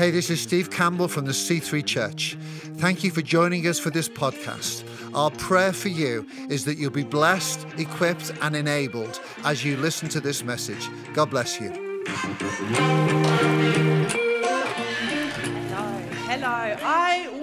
Hey, this is Steve Campbell from the C3 Church. Thank you for joining us for this podcast. Our prayer for you is that you'll be blessed, equipped, and enabled as you listen to this message. God bless you.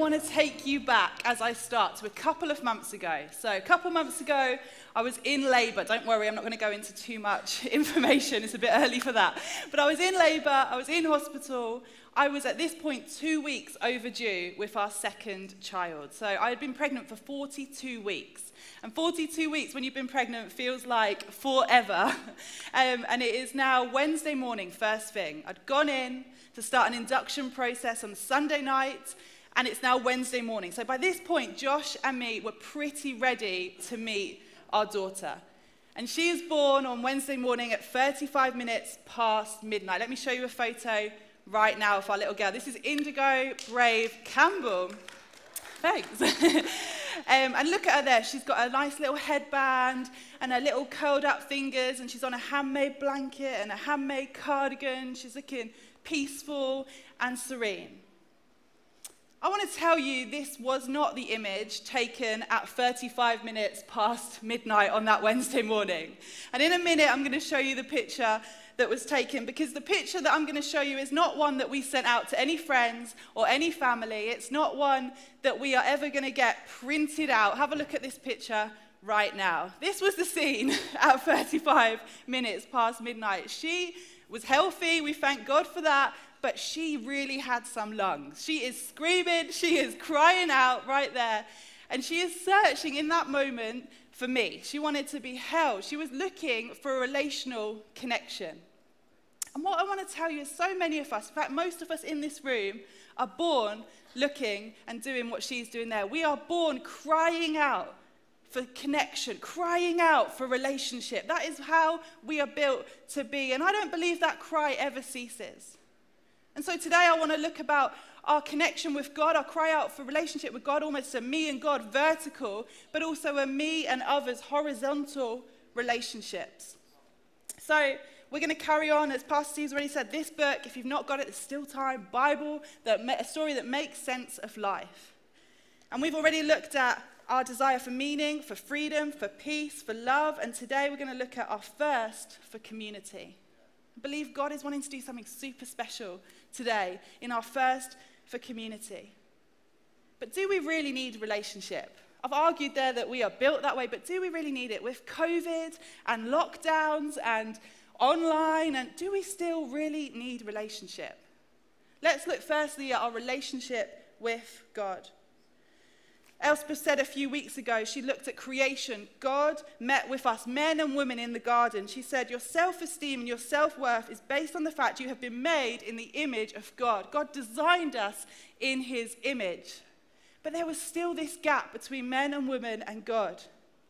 Want to take you back as I start to a couple of months ago. So, a couple of months ago, I was in labour. Don't worry, I'm not going to go into too much information, it's a bit early for that. But I was in labour, I was in hospital. I was at this point two weeks overdue with our second child. So, I had been pregnant for 42 weeks. And 42 weeks when you've been pregnant feels like forever. Um, and it is now Wednesday morning, first thing. I'd gone in to start an induction process on Sunday night, and it's now Wednesday morning. So by this point, Josh and me were pretty ready to meet our daughter. And she is born on Wednesday morning at 35 minutes past midnight. Let me show you a photo right now of our little girl. This is Indigo Brave Campbell. Thanks. um, and look at her there. She's got a nice little headband and her little curled up fingers, and she's on a handmade blanket and a handmade cardigan. She's looking peaceful and serene. I want to tell you this was not the image taken at 35 minutes past midnight on that Wednesday morning. And in a minute, I'm going to show you the picture that was taken because the picture that I'm going to show you is not one that we sent out to any friends or any family. It's not one that we are ever going to get printed out. Have a look at this picture right now. This was the scene at 35 minutes past midnight. She was healthy, we thank God for that, but she really had some lungs. She is screaming, she is crying out right there, and she is searching in that moment for me. She wanted to be held, she was looking for a relational connection. And what I want to tell you is so many of us, in fact, most of us in this room, are born looking and doing what she's doing there. We are born crying out for connection, crying out for relationship. That is how we are built to be. And I don't believe that cry ever ceases. And so today I want to look about our connection with God, our cry out for relationship with God, almost a me and God vertical, but also a me and others horizontal relationships. So we're going to carry on, as Pastor Steve's already said, this book, if you've not got it, there's still time. Bible, that, a story that makes sense of life. And we've already looked at our desire for meaning, for freedom, for peace, for love, and today we're going to look at our thirst for community. I believe God is wanting to do something super special today in our thirst for community. But do we really need relationship? I've argued there that we are built that way, but do we really need it? With COVID and lockdowns and online, and do we still really need relationship? Let's look firstly at our relationship with God. Elspeth said a few weeks ago, she looked at creation. God met with us, men and women, in the garden. She said, Your self esteem and your self worth is based on the fact you have been made in the image of God. God designed us in his image. But there was still this gap between men and women and God.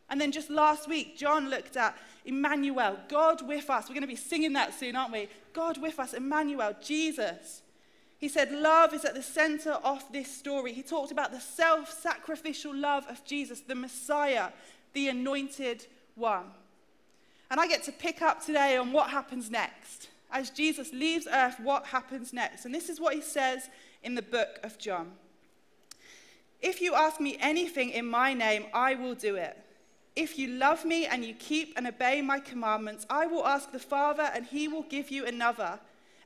And then just last week, John looked at Emmanuel, God with us. We're going to be singing that soon, aren't we? God with us, Emmanuel, Jesus. He said, Love is at the center of this story. He talked about the self sacrificial love of Jesus, the Messiah, the anointed one. And I get to pick up today on what happens next. As Jesus leaves earth, what happens next? And this is what he says in the book of John If you ask me anything in my name, I will do it. If you love me and you keep and obey my commandments, I will ask the Father, and he will give you another,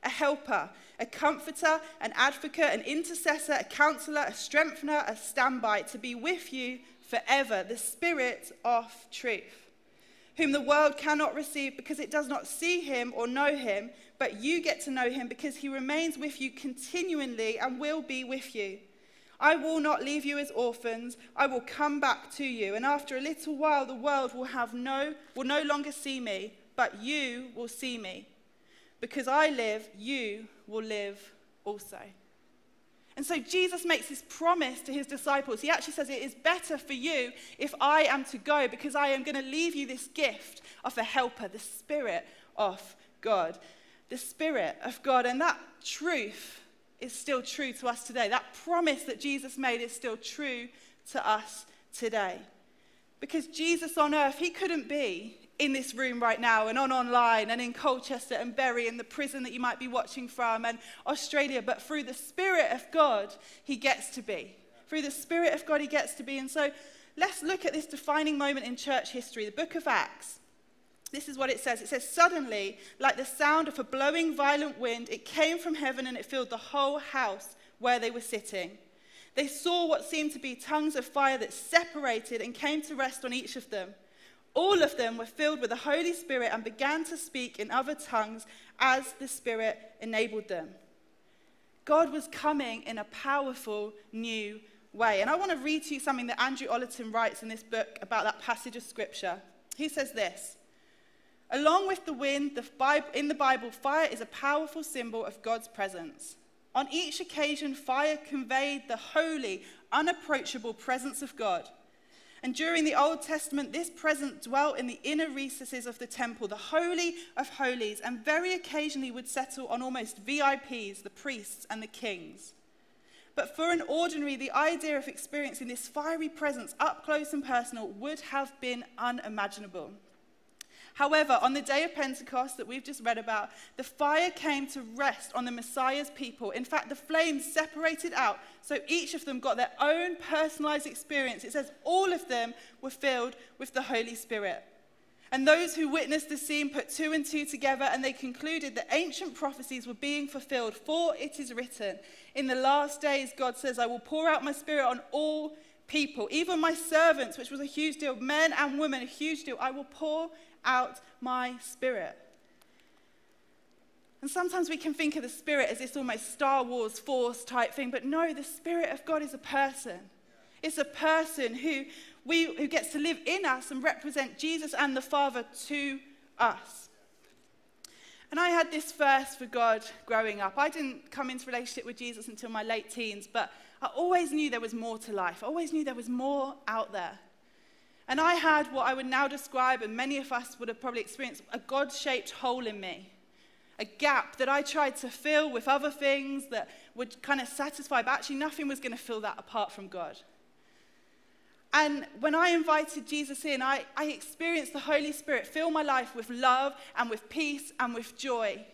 a helper, a comforter, an advocate, an intercessor, a counselor, a strengthener, a standby, to be with you forever, the Spirit of truth, whom the world cannot receive because it does not see him or know him, but you get to know him because he remains with you continually and will be with you. I will not leave you as orphans. I will come back to you. And after a little while, the world will, have no, will no longer see me, but you will see me. Because I live, you will live also. And so Jesus makes this promise to his disciples. He actually says, It is better for you if I am to go, because I am going to leave you this gift of a helper, the Spirit of God. The Spirit of God. And that truth is still true to us today. That promise that Jesus made is still true to us today. Because Jesus on earth, he couldn't be in this room right now and on online and in Colchester and Bury and the prison that you might be watching from and Australia, but through the Spirit of God, he gets to be. Through the Spirit of God, he gets to be. And so let's look at this defining moment in church history, the book of Acts. This is what it says. It says, Suddenly, like the sound of a blowing violent wind, it came from heaven and it filled the whole house where they were sitting. They saw what seemed to be tongues of fire that separated and came to rest on each of them. All of them were filled with the Holy Spirit and began to speak in other tongues as the Spirit enabled them. God was coming in a powerful new way. And I want to read to you something that Andrew Ollerton writes in this book about that passage of Scripture. He says this Along with the wind the Bible, in the Bible, fire is a powerful symbol of God's presence. On each occasion, fire conveyed the holy, unapproachable presence of God. And during the Old Testament, this presence dwelt in the inner recesses of the temple, the Holy of Holies, and very occasionally would settle on almost VIPs, the priests and the kings. But for an ordinary, the idea of experiencing this fiery presence up close and personal would have been unimaginable. However, on the day of Pentecost that we've just read about, the fire came to rest on the Messiah's people. In fact, the flames separated out, so each of them got their own personalized experience. It says all of them were filled with the Holy Spirit. And those who witnessed the scene put two and two together, and they concluded that ancient prophecies were being fulfilled. For it is written, In the last days, God says, I will pour out my spirit on all people, even my servants, which was a huge deal, men and women, a huge deal. I will pour out my spirit. And sometimes we can think of the Spirit as this almost Star Wars force type thing, but no, the Spirit of God is a person. It's a person who, we, who gets to live in us and represent Jesus and the Father to us. And I had this thirst for God growing up. I didn't come into relationship with Jesus until my late teens, but I always knew there was more to life. I always knew there was more out there. And I had what I would now describe, and many of us would have probably experienced, a God shaped hole in me. A gap that I tried to fill with other things that would kind of satisfy, but actually nothing was going to fill that apart from God. And when I invited Jesus in, I, I experienced the Holy Spirit fill my life with love and with peace and with joy.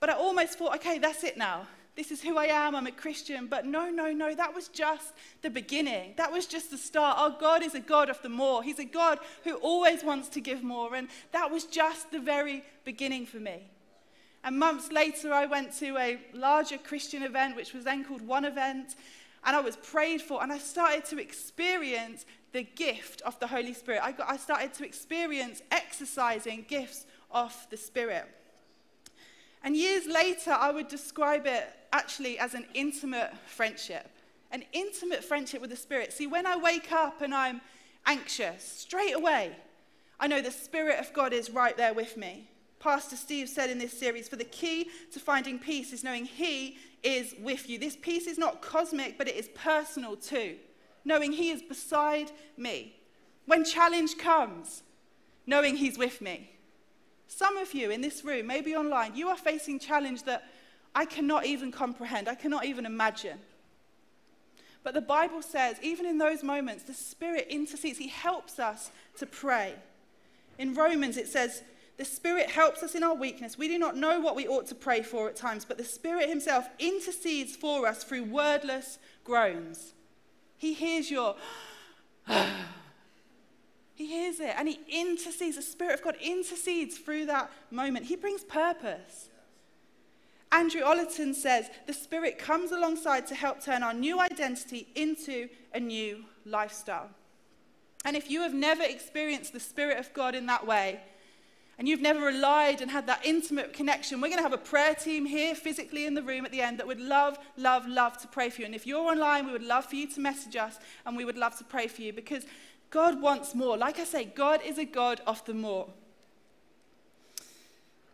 But I almost thought, okay, that's it now this is who I am, I'm a Christian. But no, no, no, that was just the beginning. That was just the start. Our God is a God of the more. He's a God who always wants to give more. And that was just the very beginning for me. And months later, I went to a larger Christian event, which was then called One Event. And I was prayed for, and I started to experience the gift of the Holy Spirit. I, got, I started to experience exercising gifts of the Spirit. And years later, I would describe it actually as an intimate friendship. An intimate friendship with the Spirit. See, when I wake up and I'm anxious, straight away, I know the Spirit of God is right there with me. Pastor Steve said in this series, for the key to finding peace is knowing He is with you. This peace is not cosmic, but it is personal too. Knowing He is beside me. When challenge comes, knowing He's with me. Some of you in this room, maybe online, you are facing challenge that I cannot even comprehend, I cannot even imagine. But the Bible says, even in those moments, the Spirit intercedes. He helps us to pray. In Romans, it says, the Spirit helps us in our weakness. We do not know what we ought to pray for at times, but the Spirit Himself intercedes for us through wordless groans. He hears your. He hears it and He intercedes. The Spirit of God intercedes through that moment. He brings purpose. Andrew Ollerton says the Spirit comes alongside to help turn our new identity into a new lifestyle. And if you have never experienced the Spirit of God in that way, and you've never relied and had that intimate connection, we're going to have a prayer team here physically in the room at the end that would love, love, love to pray for you. And if you're online, we would love for you to message us and we would love to pray for you because God wants more. Like I say, God is a God of the more.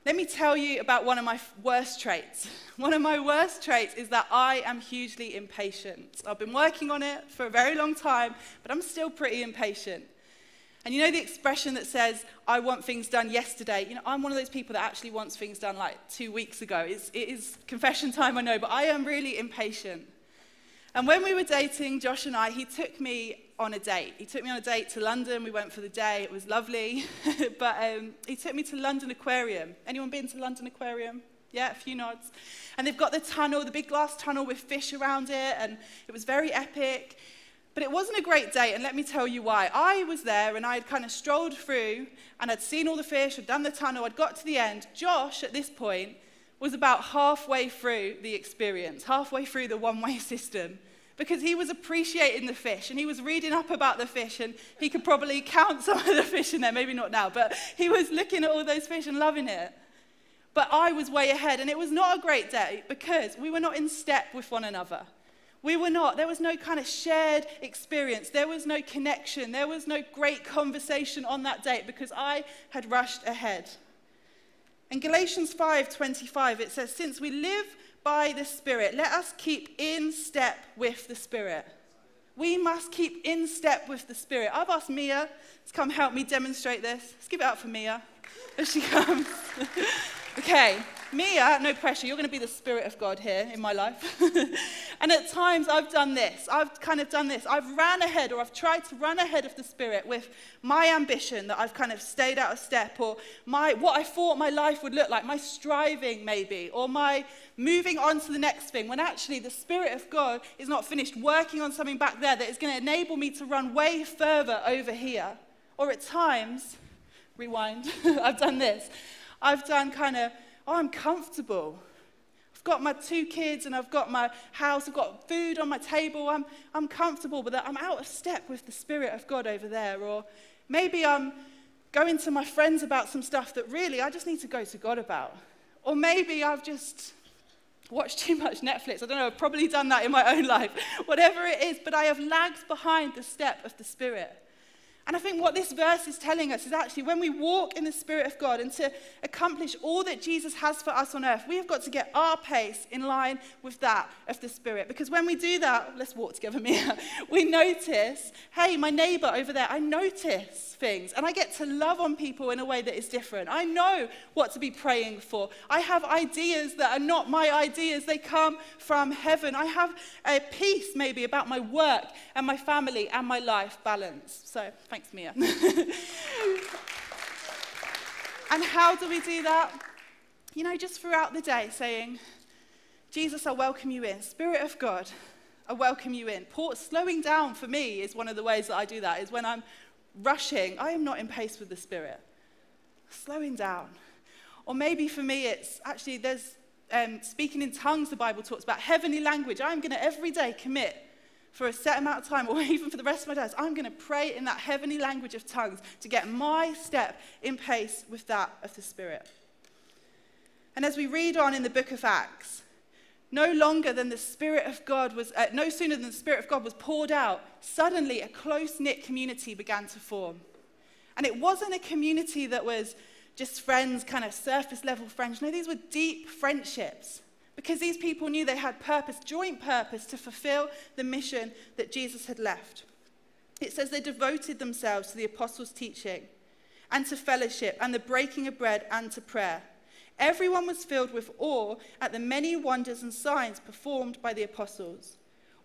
Let me tell you about one of my worst traits. One of my worst traits is that I am hugely impatient. I've been working on it for a very long time, but I'm still pretty impatient. And you know the expression that says, I want things done yesterday? You know, I'm one of those people that actually wants things done like two weeks ago. It's, it is confession time, I know, but I am really impatient. And when we were dating, Josh and I, he took me on a date. He took me on a date to London. We went for the day. It was lovely. but um, he took me to London Aquarium. Anyone been to London Aquarium? Yeah, a few nods. And they've got the tunnel, the big glass tunnel with fish around it, and it was very epic. But it wasn't a great date, and let me tell you why. I was there and I had kind of strolled through and I'd seen all the fish, I'd done the tunnel, I'd got to the end. Josh, at this point, was about halfway through the experience, halfway through the one way system, because he was appreciating the fish and he was reading up about the fish and he could probably count some of the fish in there, maybe not now, but he was looking at all those fish and loving it. But I was way ahead, and it was not a great day because we were not in step with one another. We were not. There was no kind of shared experience. There was no connection. There was no great conversation on that date because I had rushed ahead. In Galatians 5:25 it says since we live by the spirit let us keep in step with the spirit. We must keep in step with the spirit. I've asked Mia to come help me demonstrate this. Let's give it up for Mia as she comes. Okay, Mia, no pressure, you're going to be the Spirit of God here in my life. and at times I've done this. I've kind of done this. I've ran ahead or I've tried to run ahead of the Spirit with my ambition that I've kind of stayed out of step or my, what I thought my life would look like, my striving maybe, or my moving on to the next thing, when actually the Spirit of God is not finished working on something back there that is going to enable me to run way further over here. Or at times, rewind, I've done this. I've done kind of, oh, I'm comfortable. I've got my two kids and I've got my house, I've got food on my table. I'm, I'm comfortable, but I'm out of step with the Spirit of God over there. Or maybe I'm going to my friends about some stuff that really I just need to go to God about. Or maybe I've just watched too much Netflix. I don't know, I've probably done that in my own life. Whatever it is, but I have lagged behind the step of the Spirit. And I think what this verse is telling us is actually when we walk in the Spirit of God and to accomplish all that Jesus has for us on earth, we have got to get our pace in line with that of the Spirit. Because when we do that, let's walk together, Mia, we notice, hey, my neighbor over there, I notice things and I get to love on people in a way that is different. I know what to be praying for. I have ideas that are not my ideas, they come from heaven. I have a peace maybe about my work and my family and my life balance. So, Thanks, Mia. and how do we do that? You know, just throughout the day saying, Jesus, I welcome you in. Spirit of God, I welcome you in. Port, slowing down for me is one of the ways that I do that, is when I'm rushing, I am not in pace with the Spirit. Slowing down. Or maybe for me, it's actually, there's um, speaking in tongues, the Bible talks about heavenly language. I'm going to every day commit for a set amount of time, or even for the rest of my days, I'm going to pray in that heavenly language of tongues to get my step in pace with that of the Spirit. And as we read on in the book of Acts, no longer than the Spirit of God was, uh, no sooner than the Spirit of God was poured out, suddenly a close knit community began to form. And it wasn't a community that was just friends, kind of surface level friends. No, these were deep friendships because these people knew they had purpose, joint purpose, to fulfill the mission that Jesus had left. It says they devoted themselves to the apostles' teaching and to fellowship and the breaking of bread and to prayer. Everyone was filled with awe at the many wonders and signs performed by the apostles.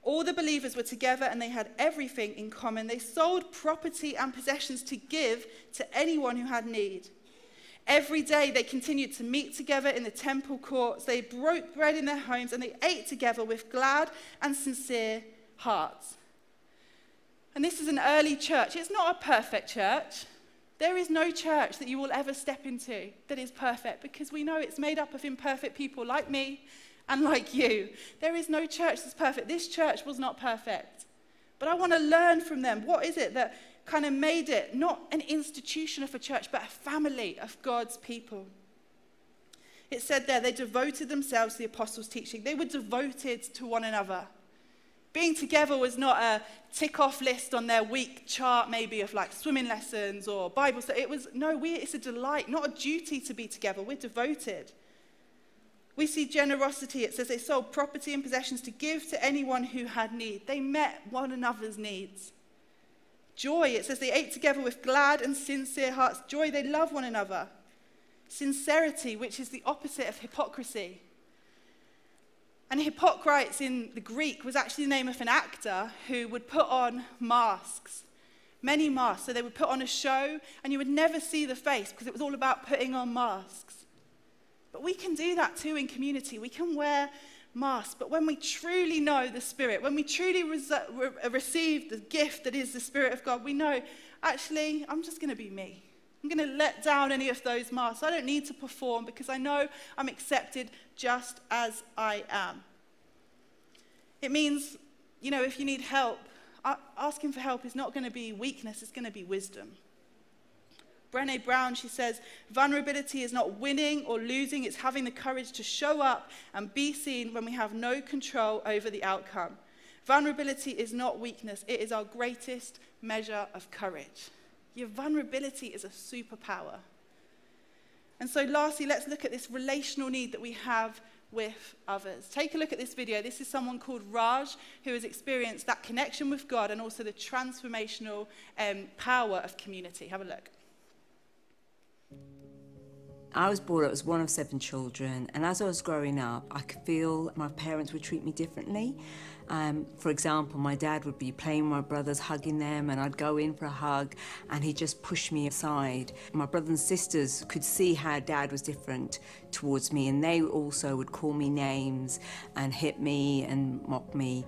All the believers were together and they had everything in common. They sold property and possessions to give to anyone who had need. Every day they continued to meet together in the temple courts. They broke bread in their homes and they ate together with glad and sincere hearts. And this is an early church. It's not a perfect church. There is no church that you will ever step into that is perfect because we know it's made up of imperfect people like me and like you. There is no church that's perfect. This church was not perfect. But I want to learn from them. What is it that kind of made it not an institution of a church, but a family of God's people. It said there they devoted themselves to the apostles' teaching, they were devoted to one another. Being together was not a tick off list on their week chart, maybe of like swimming lessons or Bible study. It was, no, we, it's a delight, not a duty to be together. We're devoted. We see generosity. It says they sold property and possessions to give to anyone who had need. They met one another's needs. Joy, it says they ate together with glad and sincere hearts. Joy, they love one another. Sincerity, which is the opposite of hypocrisy. And Hippocrates in the Greek was actually the name of an actor who would put on masks, many masks. So they would put on a show, and you would never see the face because it was all about putting on masks. But we can do that too in community. We can wear masks, but when we truly know the Spirit, when we truly re- receive the gift that is the Spirit of God, we know, actually, I'm just going to be me. I'm going to let down any of those masks. I don't need to perform because I know I'm accepted just as I am. It means, you know, if you need help, asking for help is not going to be weakness, it's going to be wisdom. Brene Brown, she says, vulnerability is not winning or losing, it's having the courage to show up and be seen when we have no control over the outcome. Vulnerability is not weakness, it is our greatest measure of courage. Your vulnerability is a superpower. And so, lastly, let's look at this relational need that we have with others. Take a look at this video. This is someone called Raj who has experienced that connection with God and also the transformational um, power of community. Have a look. I was brought up as one of seven children, and as I was growing up, I could feel my parents would treat me differently. Um, for example, my dad would be playing with my brothers, hugging them, and I'd go in for a hug, and he'd just push me aside. My brothers and sisters could see how dad was different towards me, and they also would call me names and hit me and mock me.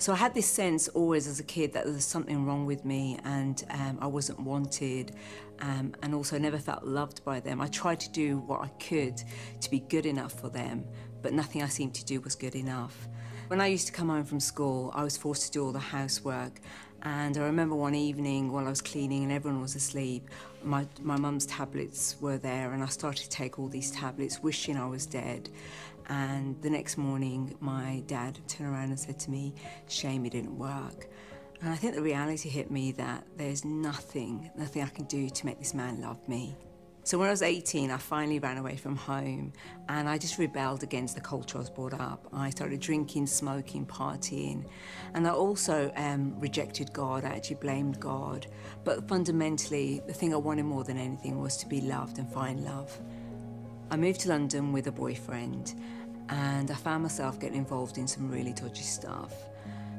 So I had this sense always as a kid that there was something wrong with me and um, I wasn't wanted um, and also never felt loved by them. I tried to do what I could to be good enough for them, but nothing I seemed to do was good enough. When I used to come home from school, I was forced to do all the housework. And I remember one evening while I was cleaning and everyone was asleep, my, my mum's tablets were there, and I started to take all these tablets, wishing I was dead. And the next morning, my dad turned around and said to me, Shame it didn't work. And I think the reality hit me that there's nothing, nothing I can do to make this man love me. So when I was 18, I finally ran away from home and I just rebelled against the culture I was brought up. I started drinking, smoking, partying, and I also um, rejected God. I actually blamed God. But fundamentally, the thing I wanted more than anything was to be loved and find love. I moved to London with a boyfriend and I found myself getting involved in some really dodgy stuff.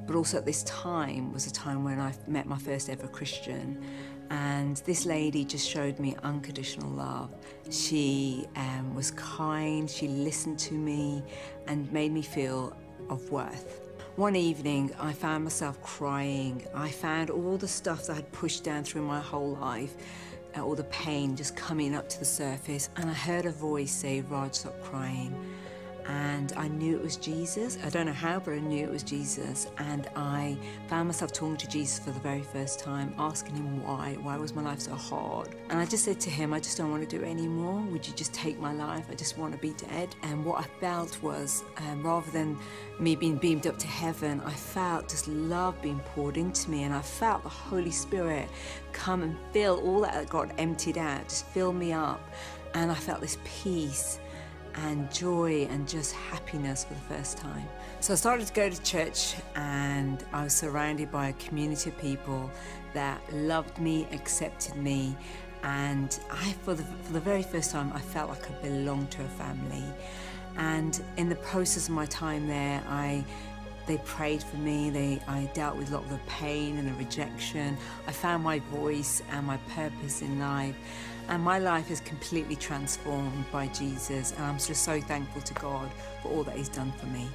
But also at this time was a time when I met my first ever Christian. And this lady just showed me unconditional love. She um, was kind, she listened to me, and made me feel of worth. One evening, I found myself crying. I found all the stuff that I had pushed down through my whole life, uh, all the pain just coming up to the surface. And I heard a voice say, Raj, stop crying and I knew it was Jesus. I don't know how, but I knew it was Jesus. And I found myself talking to Jesus for the very first time, asking him why. Why was my life so hard? And I just said to him, I just don't want to do it anymore. Would you just take my life? I just want to be dead. And what I felt was, um, rather than me being beamed up to heaven, I felt just love being poured into me. And I felt the Holy Spirit come and fill all that got emptied out, just fill me up. And I felt this peace and joy and just happiness for the first time. So I started to go to church and I was surrounded by a community of people that loved me, accepted me, and I, for the, for the very first time, I felt like I belonged to a family. And in the process of my time there, I they prayed for me. They, I dealt with a lot of the pain and the rejection. I found my voice and my purpose in life. And my life is completely transformed by Jesus. And I'm just so thankful to God for all that He's done for me.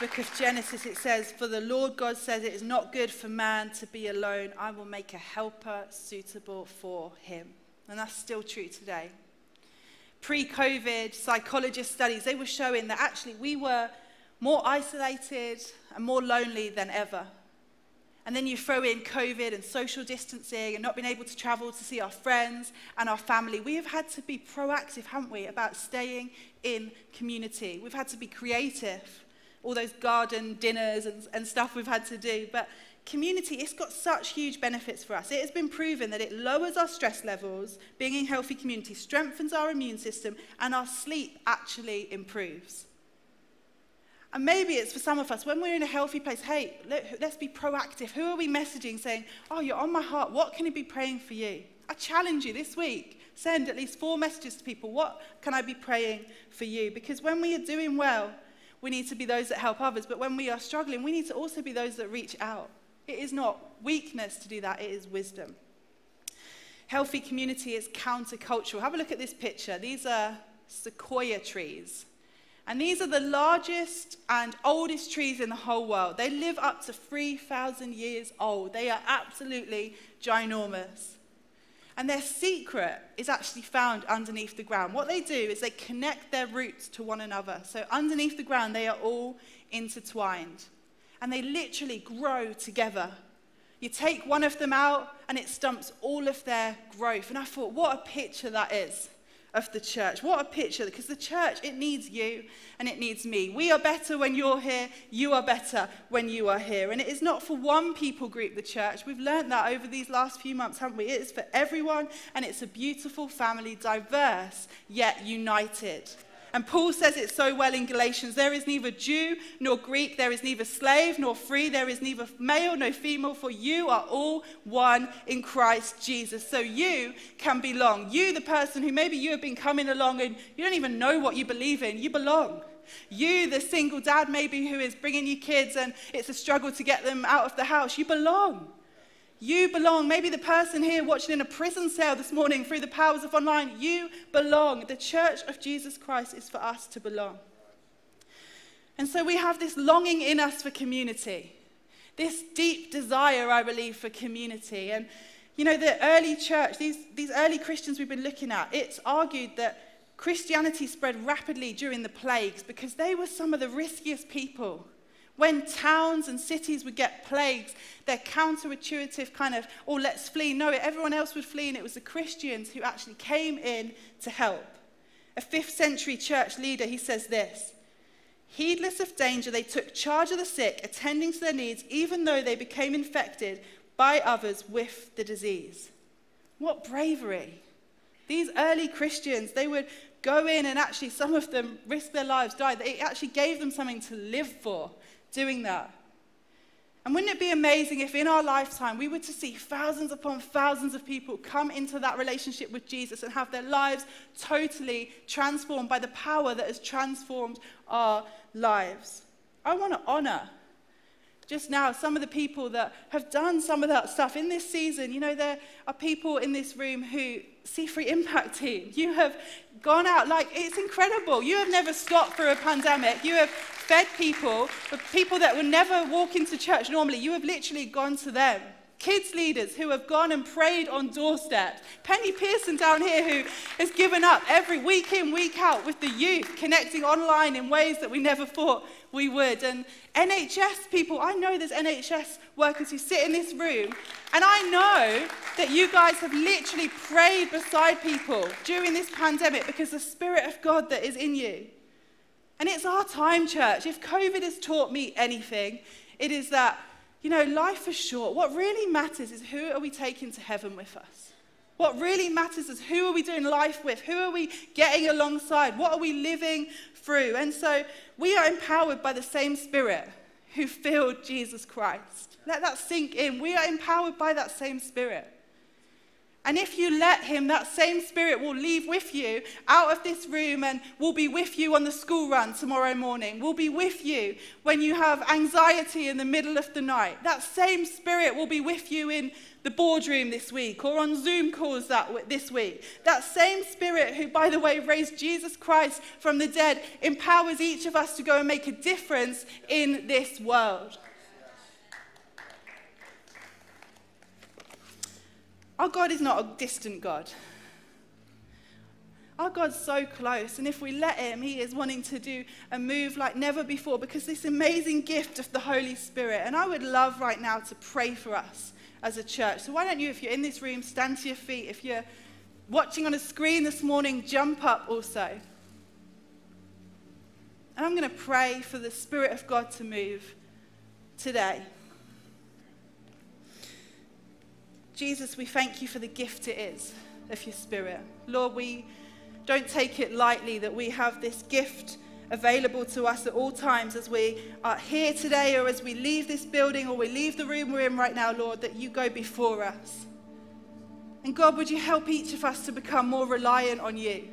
book of Genesis, it says, For the Lord God says, It is not good for man to be alone. I will make a helper suitable for him. And that's still true today. Pre COVID psychologist studies, they were showing that actually we were more isolated and more lonely than ever. And then you throw in COVID and social distancing and not being able to travel to see our friends and our family. We have had to be proactive, haven't we, about staying in community. We've had to be creative, all those garden dinners and, and stuff we've had to do. But community, it's got such huge benefits for us. It has been proven that it lowers our stress levels, being in healthy community strengthens our immune system, and our sleep actually improves. And maybe it's for some of us, when we're in a healthy place, hey, let, us be proactive. Who are we messaging saying, oh, you're on my heart. What can I be praying for you? I challenge you this week, send at least four messages to people. What can I be praying for you? Because when we are doing well, we need to be those that help others. But when we are struggling, we need to also be those that reach out. It is not weakness to do that, it is wisdom. Healthy community is countercultural. Have a look at this picture. These are sequoia trees. And these are the largest and oldest trees in the whole world. They live up to 3,000 years old. They are absolutely ginormous. And their secret is actually found underneath the ground. What they do is they connect their roots to one another. So, underneath the ground, they are all intertwined. And they literally grow together. You take one of them out, and it stumps all of their growth. And I thought, what a picture that is of the church. What a picture, because the church, it needs you and it needs me. We are better when you're here, you are better when you are here. And it is not for one people group, the church. We've learned that over these last few months, haven't we? It is for everyone, and it's a beautiful family, diverse yet united. And Paul says it so well in Galatians there is neither Jew nor Greek, there is neither slave nor free, there is neither male nor female, for you are all one in Christ Jesus. So you can belong. You, the person who maybe you have been coming along and you don't even know what you believe in, you belong. You, the single dad maybe who is bringing you kids and it's a struggle to get them out of the house, you belong. You belong. Maybe the person here watching in a prison cell this morning through the powers of online, you belong. The church of Jesus Christ is for us to belong. And so we have this longing in us for community, this deep desire, I believe, for community. And, you know, the early church, these, these early Christians we've been looking at, it's argued that Christianity spread rapidly during the plagues because they were some of the riskiest people when towns and cities would get plagues, their counterintuitive kind of, oh, let's flee. No, everyone else would flee, and it was the Christians who actually came in to help. A fifth century church leader, he says this Heedless of danger, they took charge of the sick, attending to their needs, even though they became infected by others with the disease. What bravery! These early Christians, they would go in and actually, some of them risk their lives, die. It actually gave them something to live for doing that. And wouldn't it be amazing if in our lifetime we were to see thousands upon thousands of people come into that relationship with Jesus and have their lives totally transformed by the power that has transformed our lives? I want to honor just now some of the people that have done some of that stuff in this season. You know, there are people in this room who C3 Impact Team. You have gone out like it's incredible. You have never stopped through a pandemic. You have fed people, people that would never walk into church normally. You have literally gone to them kids leaders who have gone and prayed on doorsteps. Penny Pearson down here who has given up every week in, week out with the youth, connecting online in ways that we never thought we would. And NHS people, I know there's NHS workers who sit in this room, and I know that you guys have literally prayed beside people during this pandemic because the Spirit of God that is in you. And it's our time, church. If COVID has taught me anything, it is that you know, life is short. What really matters is who are we taking to heaven with us? What really matters is who are we doing life with? Who are we getting alongside? What are we living through? And so we are empowered by the same Spirit who filled Jesus Christ. Let that sink in. We are empowered by that same Spirit. And if you let him, that same spirit will leave with you out of this room and will be with you on the school run tomorrow morning, will be with you when you have anxiety in the middle of the night. That same spirit will be with you in the boardroom this week or on Zoom calls that this week. That same spirit who, by the way, raised Jesus Christ from the dead empowers each of us to go and make a difference in this world. Our God is not a distant God. Our God's so close, and if we let Him, He is wanting to do a move like never before because this amazing gift of the Holy Spirit. And I would love right now to pray for us as a church. So, why don't you, if you're in this room, stand to your feet? If you're watching on a screen this morning, jump up also. And I'm going to pray for the Spirit of God to move today. Jesus, we thank you for the gift it is of your Spirit. Lord, we don't take it lightly that we have this gift available to us at all times as we are here today or as we leave this building or we leave the room we're in right now, Lord, that you go before us. And God, would you help each of us to become more reliant on you?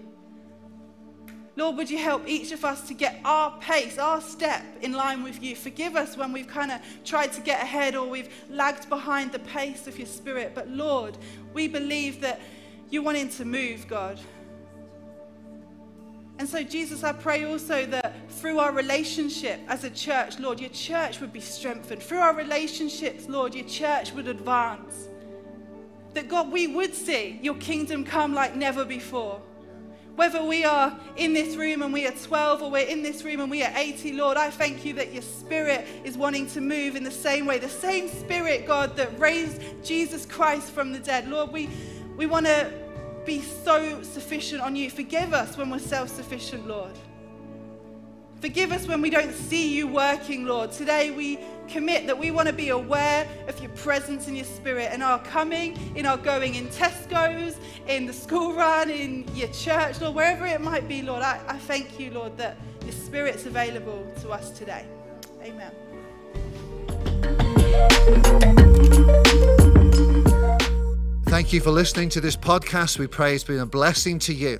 Lord, would you help each of us to get our pace, our step in line with you? Forgive us when we've kind of tried to get ahead or we've lagged behind the pace of your spirit. But Lord, we believe that you're wanting to move, God. And so, Jesus, I pray also that through our relationship as a church, Lord, your church would be strengthened. Through our relationships, Lord, your church would advance. That, God, we would see your kingdom come like never before. Whether we are in this room and we are 12 or we're in this room and we are 80, Lord, I thank you that your spirit is wanting to move in the same way. The same spirit, God, that raised Jesus Christ from the dead. Lord, we, we want to be so sufficient on you. Forgive us when we're self sufficient, Lord. Forgive us when we don't see you working, Lord. Today we commit that we want to be aware of your presence and your spirit in our coming, in our going in Tesco's, in the school run, in your church, Lord, wherever it might be, Lord. I, I thank you, Lord, that your spirit's available to us today. Amen. Thank you for listening to this podcast. We pray it's been a blessing to you.